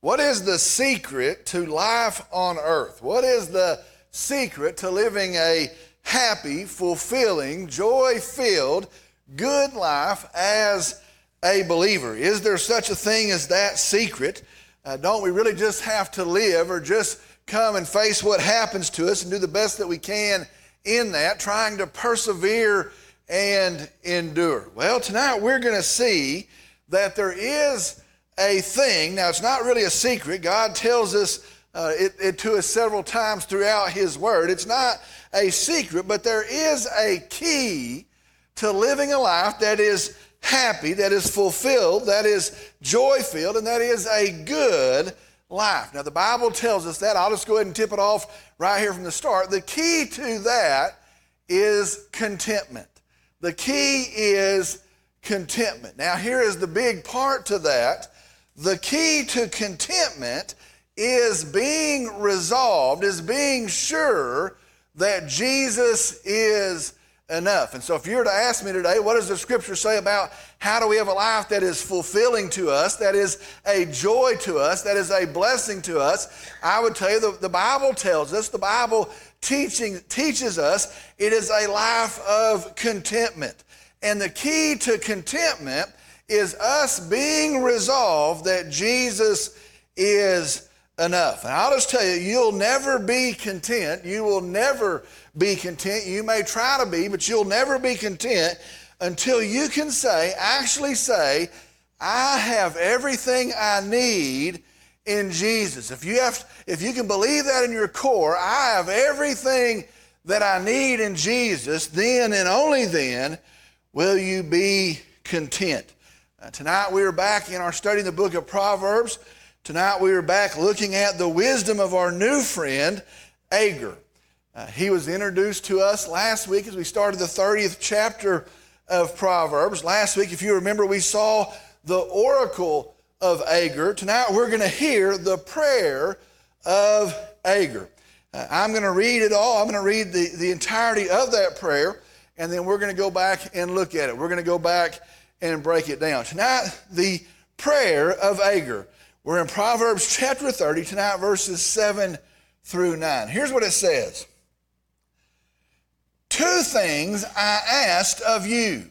What is the secret to life on earth? What is the secret to living a happy, fulfilling, joy filled, good life as a believer? Is there such a thing as that secret? Uh, don't we really just have to live or just come and face what happens to us and do the best that we can in that, trying to persevere and endure? Well, tonight we're going to see that there is a thing. Now, it's not really a secret. God tells us uh, it, it to us several times throughout His Word. It's not a secret, but there is a key to living a life that is happy, that is fulfilled, that is joy filled, and that is a good life. Now, the Bible tells us that. I'll just go ahead and tip it off right here from the start. The key to that is contentment. The key is contentment. Now, here is the big part to that the key to contentment is being resolved, is being sure that Jesus is enough. And so, if you were to ask me today, what does the scripture say about how do we have a life that is fulfilling to us, that is a joy to us, that is a blessing to us? I would tell you the, the Bible tells us, the Bible teaching, teaches us, it is a life of contentment. And the key to contentment is us being resolved that Jesus is enough. And I'll just tell you, you'll never be content. You will never be content. You may try to be, but you'll never be content until you can say, actually say, I have everything I need in Jesus. If you have if you can believe that in your core, I have everything that I need in Jesus, then and only then will you be content. Uh, tonight we are back in our study in the book of Proverbs. Tonight we are back looking at the wisdom of our new friend, Agur. Uh, he was introduced to us last week as we started the 30th chapter of Proverbs. Last week, if you remember, we saw the oracle of Agur. Tonight we're going to hear the prayer of Agur. Uh, I'm going to read it all. I'm going to read the, the entirety of that prayer, and then we're going to go back and look at it. We're going to go back and break it down. Tonight, the prayer of Agur. We're in Proverbs chapter 30, tonight, verses 7 through 9. Here's what it says Two things I asked of you.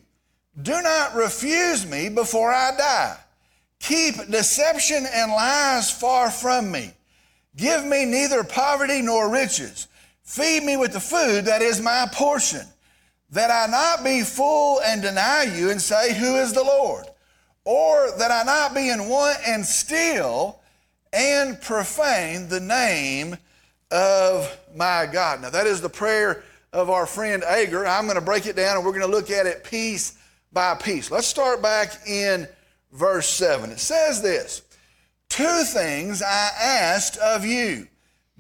Do not refuse me before I die. Keep deception and lies far from me. Give me neither poverty nor riches. Feed me with the food that is my portion that I not be full and deny you and say, Who is the Lord? Or that I not be in want and steal and profane the name of my God. Now, that is the prayer of our friend Agur. I'm going to break it down and we're going to look at it piece by piece. Let's start back in verse 7. It says this Two things I asked of you.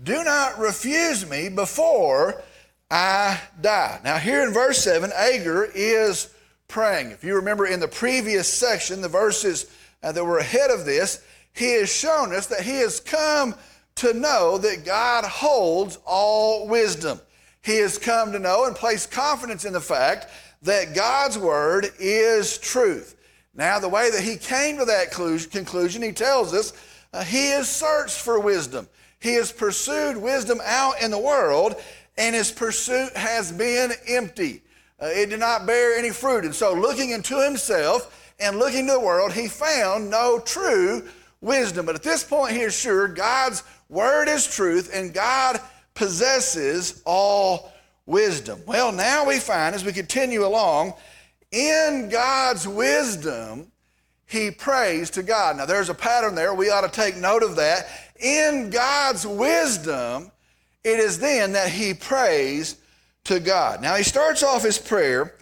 Do not refuse me before I die. Now, here in verse 7, Agur is praying. If you remember in the previous section, the verses uh, that were ahead of this, he has shown us that he has come to know that God holds all wisdom. He has come to know and place confidence in the fact that God's word is truth. Now, the way that he came to that conclusion, he tells us uh, he has searched for wisdom. He has pursued wisdom out in the world, and his pursuit has been empty. Uh, it did not bear any fruit. And so, looking into himself and looking to the world, he found no true wisdom. But at this point, he is sure God's word is truth and God possesses all wisdom. Well, now we find as we continue along, in God's wisdom, he prays to God. Now, there's a pattern there. We ought to take note of that. In God's wisdom, it is then that he prays to God. Now he starts off his prayer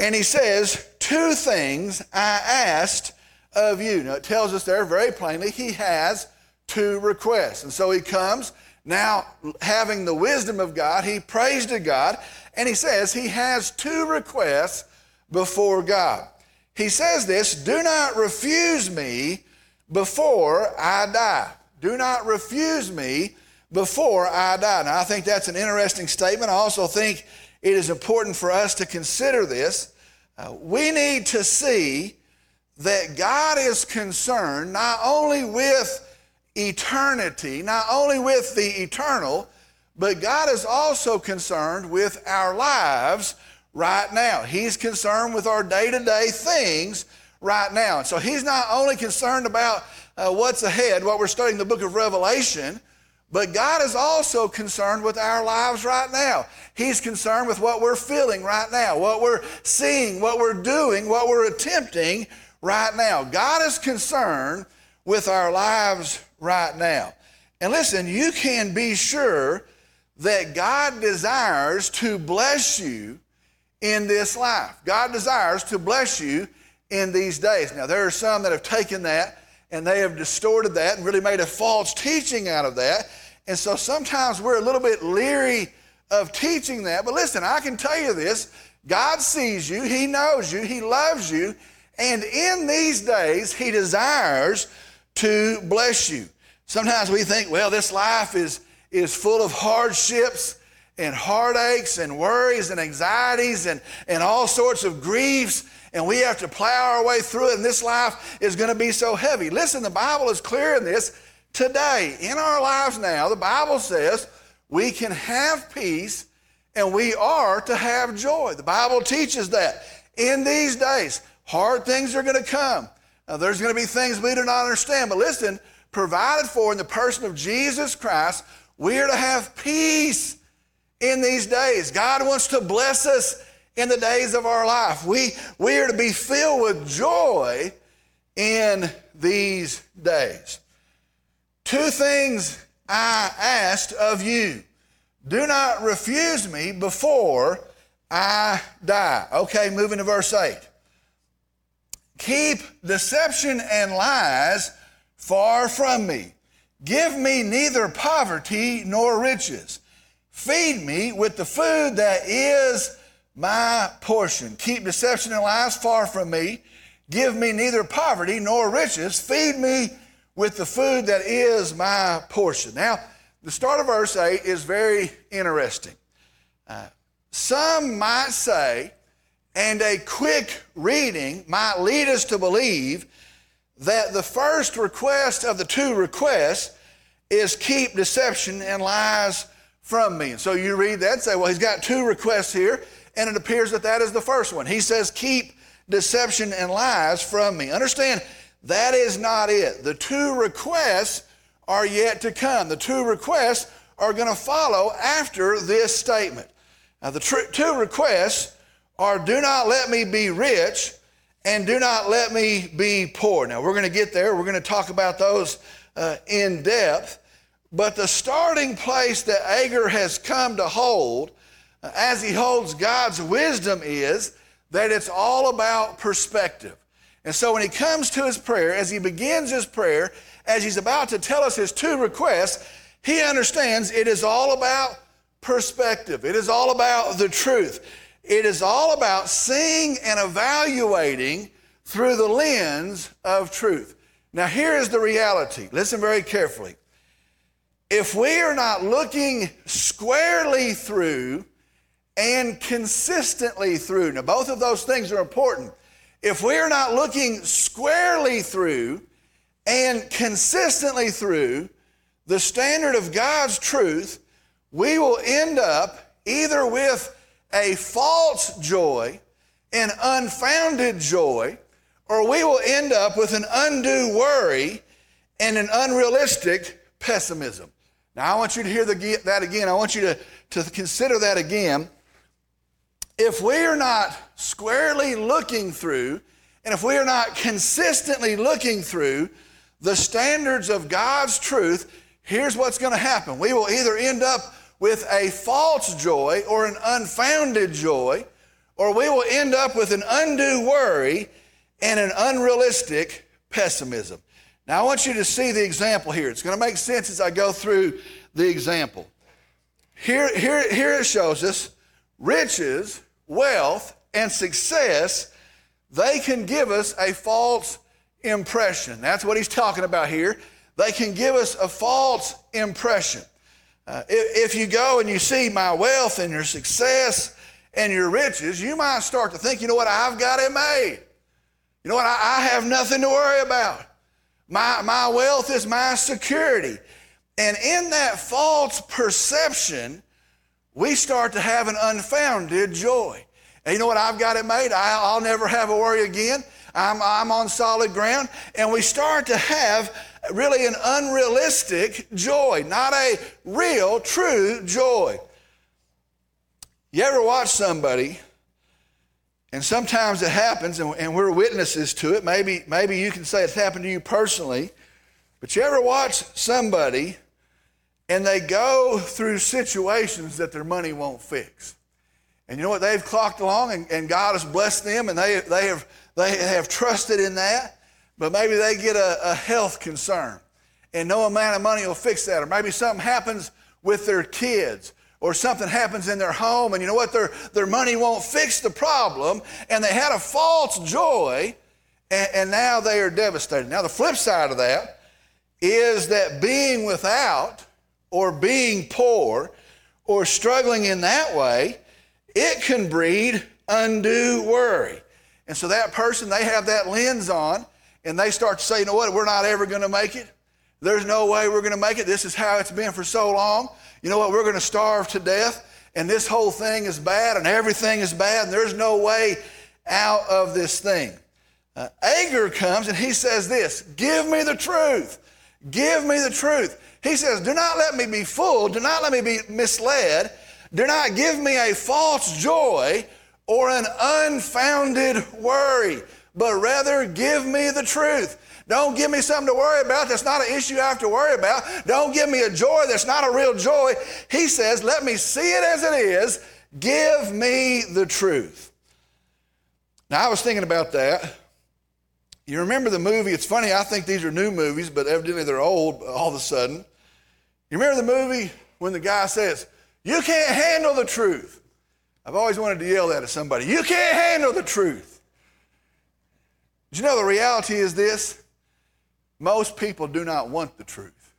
and he says, Two things I asked of you. Now it tells us there very plainly he has two requests. And so he comes, now having the wisdom of God, he prays to God, and he says he has two requests before God. He says this Do not refuse me before I die. Do not refuse me before I die. Now, I think that's an interesting statement. I also think it is important for us to consider this. Uh, we need to see that God is concerned not only with eternity, not only with the eternal, but God is also concerned with our lives right now. He's concerned with our day to day things right now. And so He's not only concerned about uh, what's ahead, what we're studying the book of Revelation, but God is also concerned with our lives right now. He's concerned with what we're feeling right now, what we're seeing, what we're doing, what we're attempting right now. God is concerned with our lives right now. And listen, you can be sure that God desires to bless you in this life. God desires to bless you in these days. Now, there are some that have taken that and they have distorted that and really made a false teaching out of that. And so sometimes we're a little bit leery of teaching that. But listen, I can tell you this God sees you, He knows you, He loves you, and in these days, He desires to bless you. Sometimes we think, well, this life is, is full of hardships and heartaches and worries and anxieties and, and all sorts of griefs, and we have to plow our way through it, and this life is going to be so heavy. Listen, the Bible is clear in this. Today, in our lives now, the Bible says we can have peace and we are to have joy. The Bible teaches that. In these days, hard things are going to come. Now, there's going to be things we do not understand, but listen, provided for in the person of Jesus Christ, we are to have peace in these days. God wants to bless us in the days of our life. We, we are to be filled with joy in these days. Two things I asked of you. Do not refuse me before I die. Okay, moving to verse 8. Keep deception and lies far from me. Give me neither poverty nor riches. Feed me with the food that is my portion. Keep deception and lies far from me. Give me neither poverty nor riches. Feed me with the food that is my portion. Now, the start of verse 8 is very interesting. Uh, some might say, and a quick reading might lead us to believe that the first request of the two requests is keep deception and lies from me. And so you read that say, well, he's got two requests here, and it appears that that is the first one. He says, keep deception and lies from me. Understand, that is not it. The two requests are yet to come. The two requests are going to follow after this statement. Now, the tr- two requests are do not let me be rich and do not let me be poor. Now, we're going to get there. We're going to talk about those uh, in depth. But the starting place that Agur has come to hold, as he holds God's wisdom, is that it's all about perspective. And so when he comes to his prayer, as he begins his prayer, as he's about to tell us his two requests, he understands it is all about perspective. It is all about the truth. It is all about seeing and evaluating through the lens of truth. Now, here is the reality. Listen very carefully. If we are not looking squarely through and consistently through, now both of those things are important. If we are not looking squarely through and consistently through the standard of God's truth, we will end up either with a false joy, an unfounded joy, or we will end up with an undue worry and an unrealistic pessimism. Now, I want you to hear the, that again. I want you to, to consider that again. If we are not squarely looking through, and if we are not consistently looking through the standards of God's truth, here's what's going to happen. We will either end up with a false joy or an unfounded joy, or we will end up with an undue worry and an unrealistic pessimism. Now, I want you to see the example here. It's going to make sense as I go through the example. Here, here, here it shows us riches, wealth, and success, they can give us a false impression. That's what he's talking about here. They can give us a false impression. Uh, if, if you go and you see my wealth and your success and your riches, you might start to think, you know what, I've got it made. You know what, I, I have nothing to worry about. My, my wealth is my security. And in that false perception, we start to have an unfounded joy. And you know what? I've got it made. I, will never have a worry again. I'm, I'm on solid ground. And we start to have really an unrealistic joy, not a real, true joy. You ever watch somebody, and sometimes it happens, and, we're witnesses to it. Maybe, maybe you can say it's happened to you personally, but you ever watch somebody and they go through situations that their money won't fix? And you know what? They've clocked along and, and God has blessed them and they, they, have, they have trusted in that, but maybe they get a, a health concern and no amount of money will fix that. Or maybe something happens with their kids or something happens in their home and you know what? Their, their money won't fix the problem and they had a false joy and, and now they are devastated. Now, the flip side of that is that being without or being poor or struggling in that way it can breed undue worry. And so that person, they have that lens on and they start to say, you know what, we're not ever going to make it. There's no way we're going to make it. This is how it's been for so long. You know what, we're going to starve to death and this whole thing is bad and everything is bad and there's no way out of this thing. Uh, comes and he says this Give me the truth. Give me the truth. He says, Do not let me be fooled. Do not let me be misled. Do not give me a false joy or an unfounded worry, but rather give me the truth. Don't give me something to worry about that's not an issue I have to worry about. Don't give me a joy that's not a real joy. He says, let me see it as it is. Give me the truth. Now, I was thinking about that. You remember the movie? It's funny, I think these are new movies, but evidently they're old all of a sudden. You remember the movie when the guy says, you can't handle the truth. I've always wanted to yell that at somebody. You can't handle the truth. Did you know the reality is this? Most people do not want the truth.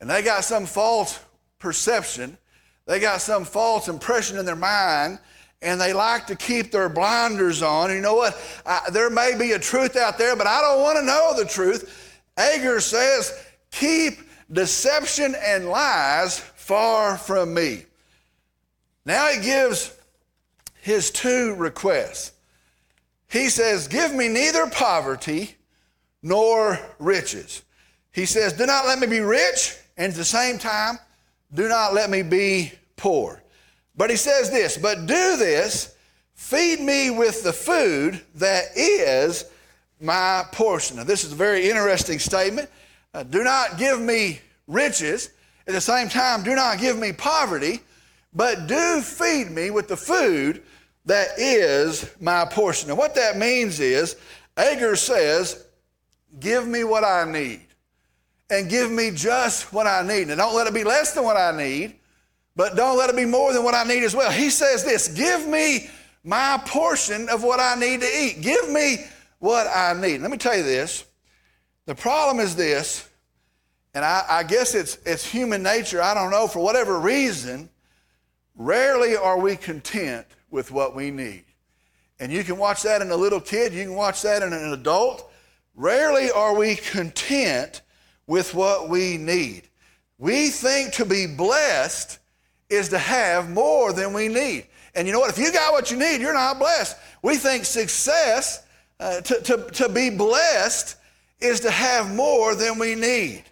And they got some false perception, they got some false impression in their mind, and they like to keep their blinders on. You know what? I, there may be a truth out there, but I don't want to know the truth. Agur says, keep deception and lies far from me. Now he gives his two requests. He says, Give me neither poverty nor riches. He says, Do not let me be rich, and at the same time, do not let me be poor. But he says this, But do this, feed me with the food that is my portion. Now, this is a very interesting statement. Uh, do not give me riches. At the same time, do not give me poverty but do feed me with the food that is my portion. And what that means is, Agur says, Give me what I need, and give me just what I need. And don't let it be less than what I need, but don't let it be more than what I need as well. He says this Give me my portion of what I need to eat. Give me what I need. Let me tell you this. The problem is this, and I, I guess it's, it's human nature. I don't know, for whatever reason, Rarely are we content with what we need. And you can watch that in a little kid, you can watch that in an adult. Rarely are we content with what we need. We think to be blessed is to have more than we need. And you know what? If you got what you need, you're not blessed. We think success, uh, to, to, to be blessed, is to have more than we need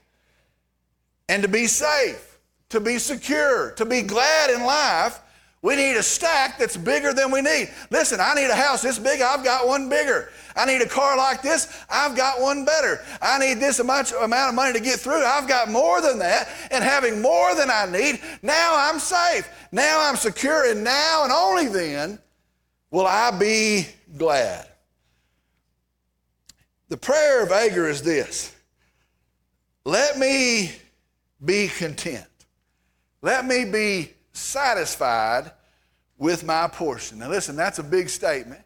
and to be safe to be secure, to be glad in life, we need a stack that's bigger than we need. Listen, I need a house this big, I've got one bigger. I need a car like this, I've got one better. I need this much amount of money to get through, I've got more than that. And having more than I need, now I'm safe. Now I'm secure, and now and only then will I be glad. The prayer of Agur is this Let me be content. Let me be satisfied with my portion. Now, listen, that's a big statement,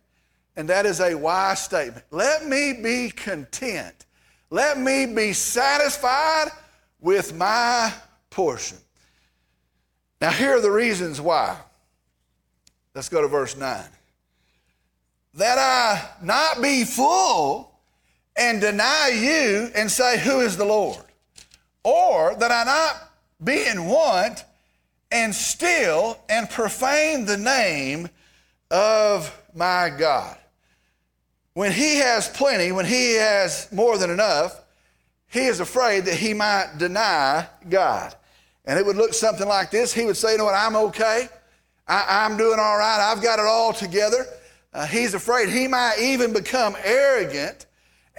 and that is a wise statement. Let me be content. Let me be satisfied with my portion. Now, here are the reasons why. Let's go to verse 9. That I not be full and deny you and say, Who is the Lord? Or that I not be in want and steal and profane the name of my God. When he has plenty, when he has more than enough, he is afraid that he might deny God. And it would look something like this. He would say, You know what, I'm okay. I, am doing all right. I've got it all together. Uh, he's afraid he might even become arrogant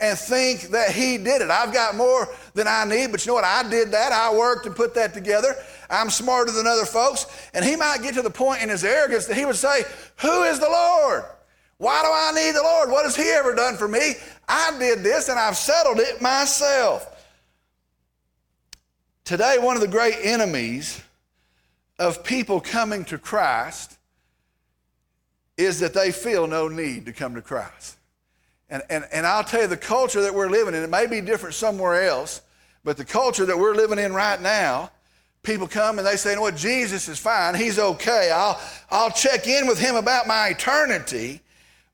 and think that he did it. I've got more than I need, but you know what? I did that. I worked and put that together. I'm smarter than other folks. And he might get to the point in his arrogance that he would say, Who is the Lord? Why do I need the Lord? What has he ever done for me? I did this and I've settled it myself. Today, one of the great enemies of people coming to Christ is that they feel no need to come to Christ. And, and, and I'll tell you, the culture that we're living in, it may be different somewhere else, but the culture that we're living in right now, people come and they say, you know what, Jesus is fine. He's okay. I'll, I'll check in with him about my eternity,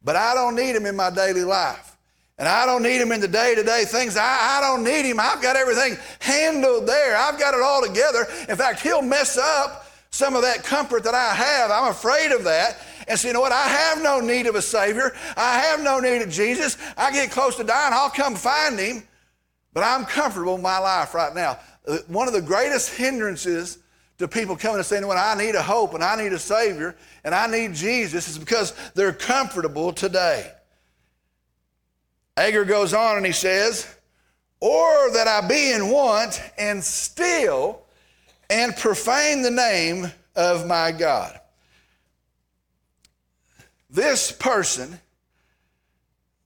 but I don't need him in my daily life. And I don't need him in the day to day things. I, I don't need him. I've got everything handled there. I've got it all together. In fact, he'll mess up some of that comfort that I have. I'm afraid of that. And so, you know what? I have no need of a Savior. I have no need of Jesus. I get close to dying, I'll come find Him. But I'm comfortable in my life right now. Uh, one of the greatest hindrances to people coming and saying, "When I need a hope and I need a Savior and I need Jesus is because they're comfortable today. Agur goes on and he says, Or that I be in want and steal and profane the name of my God. This person,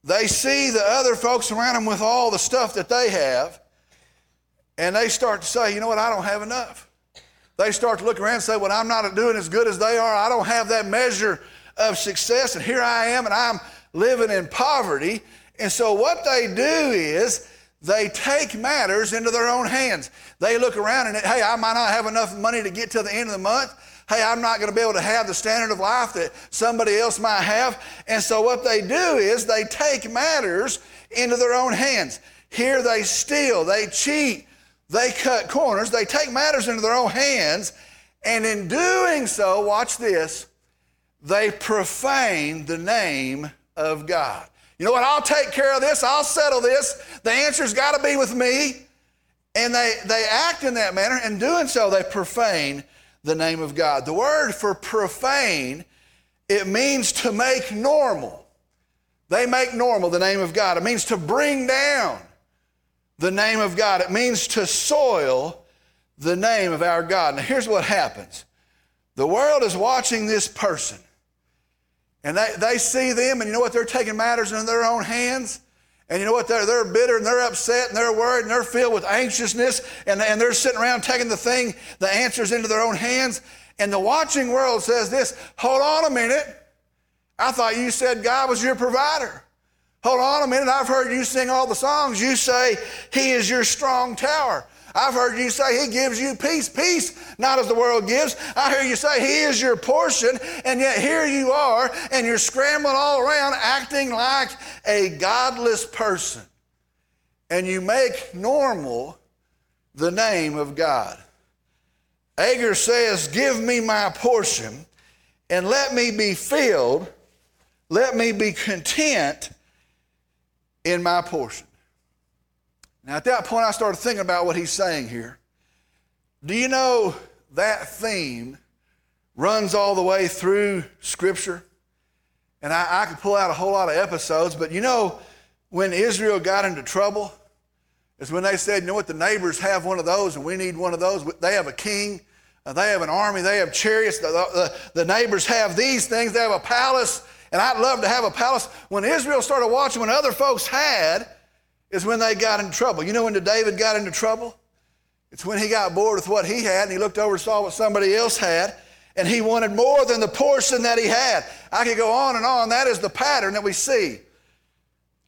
they see the other folks around them with all the stuff that they have, and they start to say, you know what, I don't have enough. They start to look around and say, well, I'm not doing as good as they are. I don't have that measure of success, and here I am, and I'm living in poverty. And so what they do is they take matters into their own hands. They look around and, hey, I might not have enough money to get to the end of the month. Hey, I'm not going to be able to have the standard of life that somebody else might have. And so what they do is they take matters into their own hands. Here they steal, they cheat, they cut corners, they take matters into their own hands. And in doing so, watch this, they profane the name of God. You know what? I'll take care of this. I'll settle this. The answer's got to be with me. And they, they act in that manner. and doing so, they profane the name of God. The word for profane, it means to make normal. They make normal the name of God. It means to bring down the name of God. It means to soil the name of our God. Now, here's what happens the world is watching this person. And they, they see them, and you know what? They're taking matters into their own hands. And you know what? They're, they're bitter and they're upset and they're worried and they're filled with anxiousness and, and they're sitting around taking the thing, the answers into their own hands. And the watching world says this hold on a minute. I thought you said God was your provider. Hold on a minute. I've heard you sing all the songs. You say He is your strong tower. I've heard you say He gives you peace. Peace, not as the world gives. I hear you say He is your portion, and yet here you are, and you're scrambling all around acting like a godless person. And you make normal the name of God. Agur says, Give me my portion, and let me be filled, let me be content in my portion. Now, at that point, I started thinking about what he's saying here. Do you know that theme runs all the way through Scripture? And I, I could pull out a whole lot of episodes, but you know, when Israel got into trouble, is when they said, you know what, the neighbors have one of those and we need one of those. They have a king, they have an army, they have chariots. The, the, the neighbors have these things, they have a palace, and I'd love to have a palace. When Israel started watching what other folks had, is when they got in trouble. You know when David got into trouble? It's when he got bored with what he had and he looked over and saw what somebody else had and he wanted more than the portion that he had. I could go on and on. That is the pattern that we see.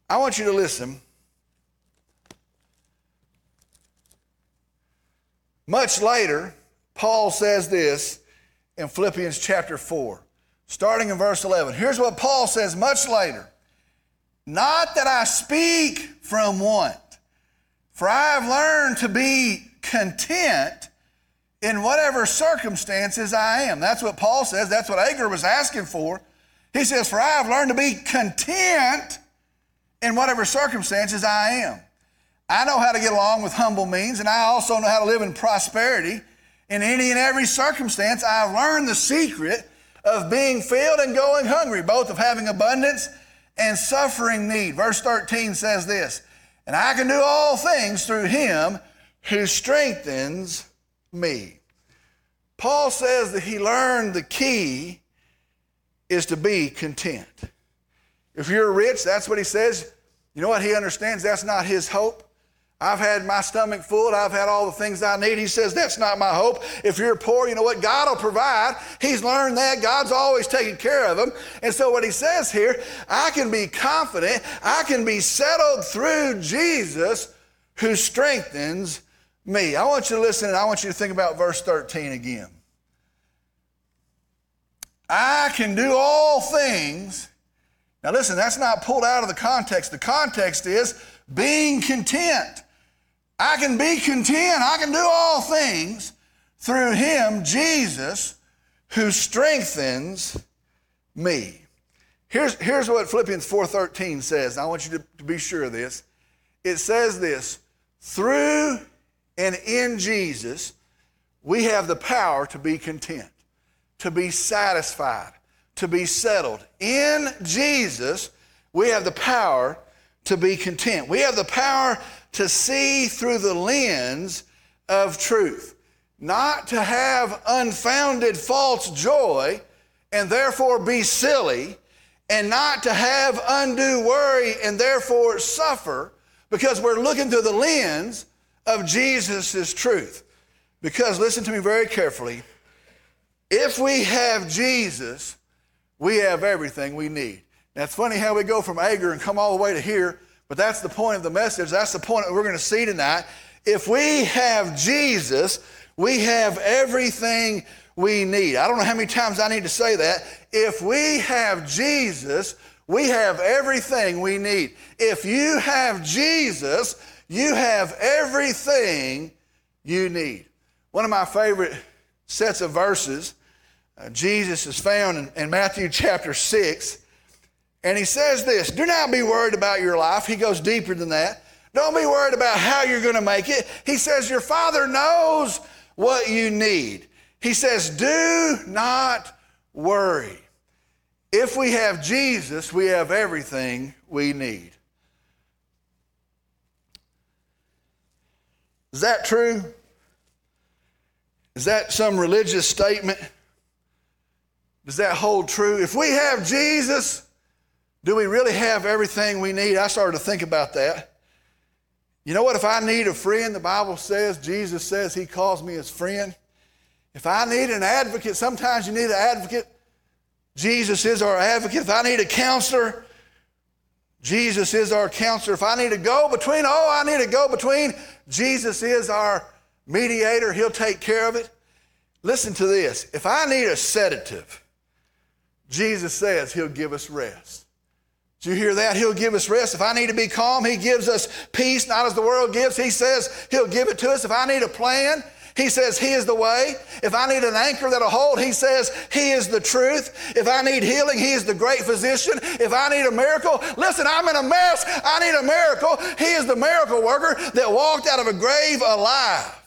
I want you to listen. Much later, Paul says this in Philippians chapter 4, starting in verse 11. Here's what Paul says much later. Not that I speak from want, for I have learned to be content in whatever circumstances I am. That's what Paul says. That's what Agur was asking for. He says, For I have learned to be content in whatever circumstances I am. I know how to get along with humble means, and I also know how to live in prosperity. In any and every circumstance, I've learned the secret of being filled and going hungry, both of having abundance and suffering need. Verse 13 says this, and I can do all things through him who strengthens me. Paul says that he learned the key is to be content. If you're rich, that's what he says. You know what? He understands that's not his hope. I've had my stomach full. I've had all the things I need. He says, That's not my hope. If you're poor, you know what? God will provide. He's learned that. God's always taking care of him. And so, what he says here, I can be confident. I can be settled through Jesus who strengthens me. I want you to listen and I want you to think about verse 13 again. I can do all things. Now, listen, that's not pulled out of the context. The context is being content. I can be content. I can do all things through him, Jesus, who strengthens me. Here's, here's what Philippians 4.13 says. I want you to, to be sure of this. It says this, through and in Jesus, we have the power to be content, to be satisfied, to be settled. In Jesus, we have the power to be content. We have the power to see through the lens of truth, not to have unfounded false joy and therefore be silly, and not to have undue worry and therefore suffer because we're looking through the lens of Jesus' truth. Because listen to me very carefully. If we have Jesus, we have everything we need. Now, it's funny how we go from Agur and come all the way to here, but that's the point of the message. That's the point that we're going to see tonight. If we have Jesus, we have everything we need. I don't know how many times I need to say that. If we have Jesus, we have everything we need. If you have Jesus, you have everything you need. One of my favorite sets of verses, uh, Jesus is found in, in Matthew chapter 6. And he says this Do not be worried about your life. He goes deeper than that. Don't be worried about how you're going to make it. He says, Your Father knows what you need. He says, Do not worry. If we have Jesus, we have everything we need. Is that true? Is that some religious statement? Does that hold true? If we have Jesus, do we really have everything we need? I started to think about that. You know what? If I need a friend, the Bible says, Jesus says he calls me his friend. If I need an advocate, sometimes you need an advocate. Jesus is our advocate. If I need a counselor, Jesus is our counselor. If I need to go between, oh, I need to go between, Jesus is our mediator. He'll take care of it. Listen to this. If I need a sedative, Jesus says he'll give us rest. Do you hear that? He'll give us rest. If I need to be calm, He gives us peace, not as the world gives. He says He'll give it to us. If I need a plan, He says He is the way. If I need an anchor that'll hold, He says He is the truth. If I need healing, He is the great physician. If I need a miracle, listen, I'm in a mess. I need a miracle. He is the miracle worker that walked out of a grave alive.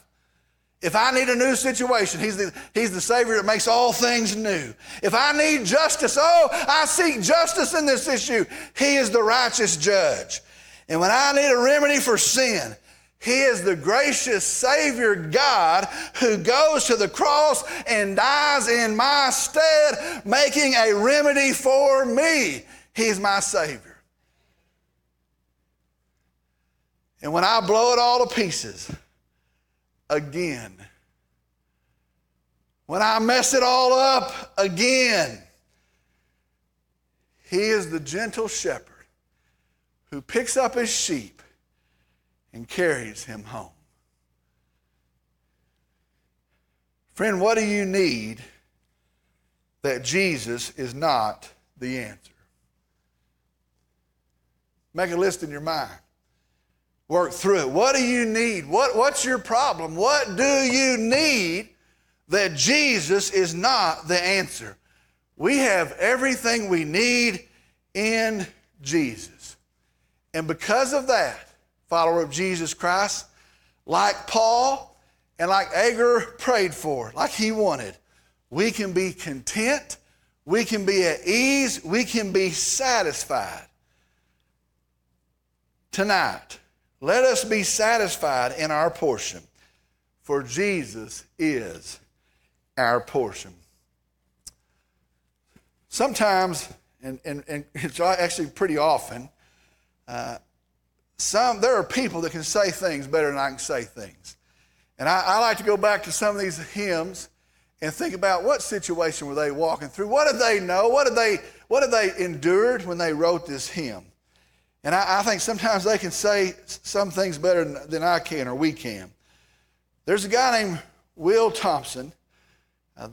If I need a new situation, he's the, he's the Savior that makes all things new. If I need justice, oh, I seek justice in this issue. He is the righteous judge. And when I need a remedy for sin, he is the gracious Savior God who goes to the cross and dies in my stead, making a remedy for me. He's my Savior. And when I blow it all to pieces, again. When I mess it all up again, He is the gentle shepherd who picks up his sheep and carries him home. Friend, what do you need that Jesus is not the answer? Make a list in your mind. Work through it. What do you need? What, what's your problem? What do you need that Jesus is not the answer? We have everything we need in Jesus. And because of that, follower of Jesus Christ, like Paul and like Agur prayed for, like he wanted, we can be content, we can be at ease, we can be satisfied. Tonight, let us be satisfied in our portion, for Jesus is our portion. Sometimes, and, and, and it's actually pretty often, uh, some, there are people that can say things better than I can say things. And I, I, like to go back to some of these hymns and think about what situation were they walking through? What did they know? What did they, what did they endured when they wrote this hymn? And I, I think sometimes they can say some things better than, than, I can or we can. There's a guy named Will Thompson.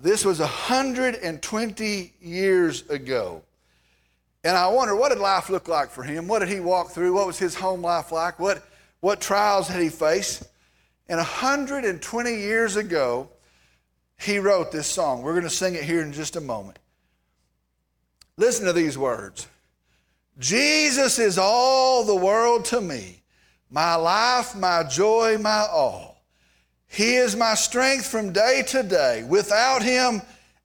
This was 120 years ago. And I wonder, what did life look like for him? What did he walk through? What was his home life like? What, what trials had he faced? And 120 years ago, he wrote this song. We're going to sing it here in just a moment. Listen to these words Jesus is all the world to me, my life, my joy, my all. He is my strength from day to day. Without him,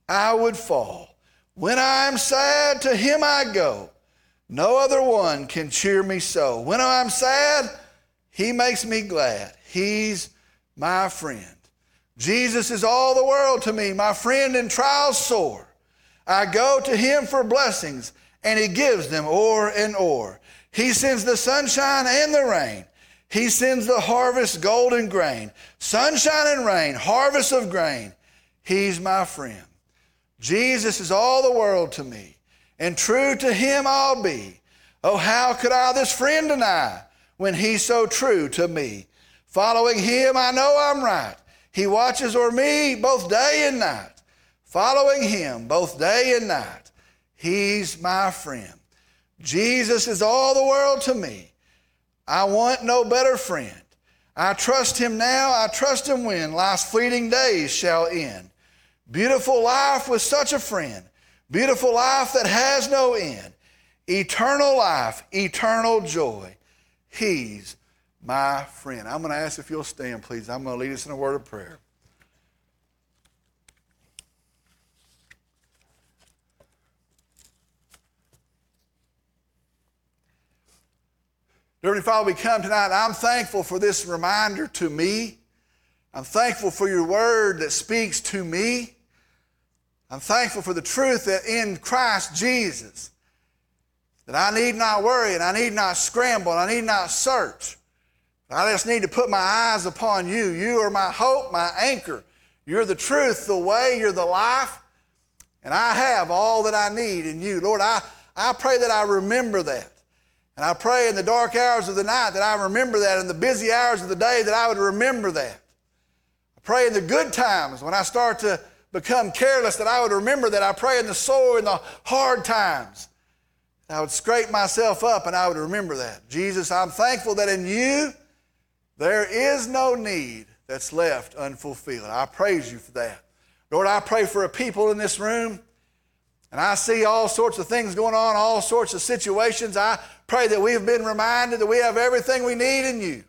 I would fall. When I am sad, to him I go. No other one can cheer me so. When I'm sad, he makes me glad. He's my friend. Jesus is all the world to me, my friend in trials sore. I go to him for blessings, and he gives them o'er and o'er. He sends the sunshine and the rain. He sends the harvest golden grain. Sunshine and rain, harvest of grain. He's my friend. Jesus is all the world to me, and true to him I'll be. Oh, how could I this friend deny when he's so true to me? Following him, I know I'm right. He watches o'er me both day and night. Following him both day and night, he's my friend. Jesus is all the world to me. I want no better friend. I trust him now, I trust him when life's fleeting days shall end. Beautiful life with such a friend. Beautiful life that has no end. Eternal life, eternal joy. He's my friend. I'm going to ask if you'll stand, please. I'm going to lead us in a word of prayer. Heavenly Father, we come tonight. I'm thankful for this reminder to me. I'm thankful for your word that speaks to me. I'm thankful for the truth that in Christ Jesus, that I need not worry and I need not scramble and I need not search. I just need to put my eyes upon you. You are my hope, my anchor. You're the truth, the way, you're the life. And I have all that I need in you. Lord, I, I pray that I remember that. And I pray in the dark hours of the night that I remember that, in the busy hours of the day that I would remember that. I pray in the good times when I start to become careless, that I would remember that I pray in the sore in the hard times. I would scrape myself up and I would remember that. Jesus, I'm thankful that in you there is no need that's left unfulfilled. I praise you for that. Lord, I pray for a people in this room, and I see all sorts of things going on, all sorts of situations. I pray that we have been reminded that we have everything we need in you.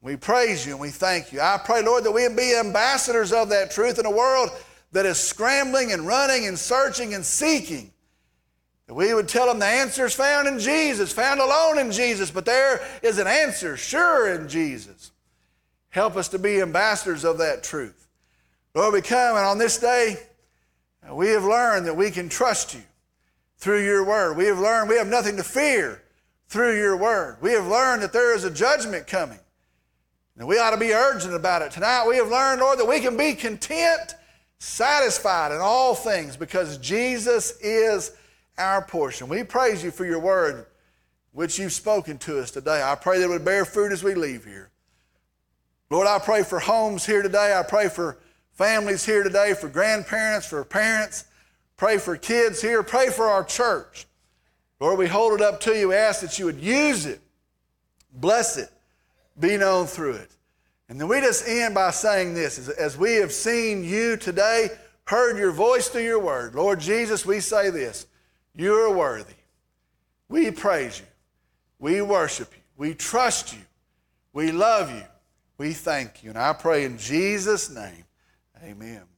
We praise you and we thank you. I pray, Lord, that we be ambassadors of that truth in a world that is scrambling and running and searching and seeking. That we would tell them the answer is found in Jesus, found alone in Jesus, but there is an answer sure in Jesus. Help us to be ambassadors of that truth. Lord, we come and on this day, we have learned that we can trust you through your word. We have learned we have nothing to fear through your word. We have learned that there is a judgment coming. And we ought to be urgent about it. Tonight we have learned, Lord, that we can be content, satisfied in all things because Jesus is our portion. We praise you for your word, which you've spoken to us today. I pray that it would bear fruit as we leave here. Lord, I pray for homes here today. I pray for families here today, for grandparents, for parents. Pray for kids here. Pray for our church. Lord, we hold it up to you. We ask that you would use it, bless it, be known through it. And then we just end by saying this as, as we have seen you today, heard your voice through your word. Lord Jesus, we say this you are worthy. We praise you. We worship you. We trust you. We love you. We thank you. And I pray in Jesus' name, amen.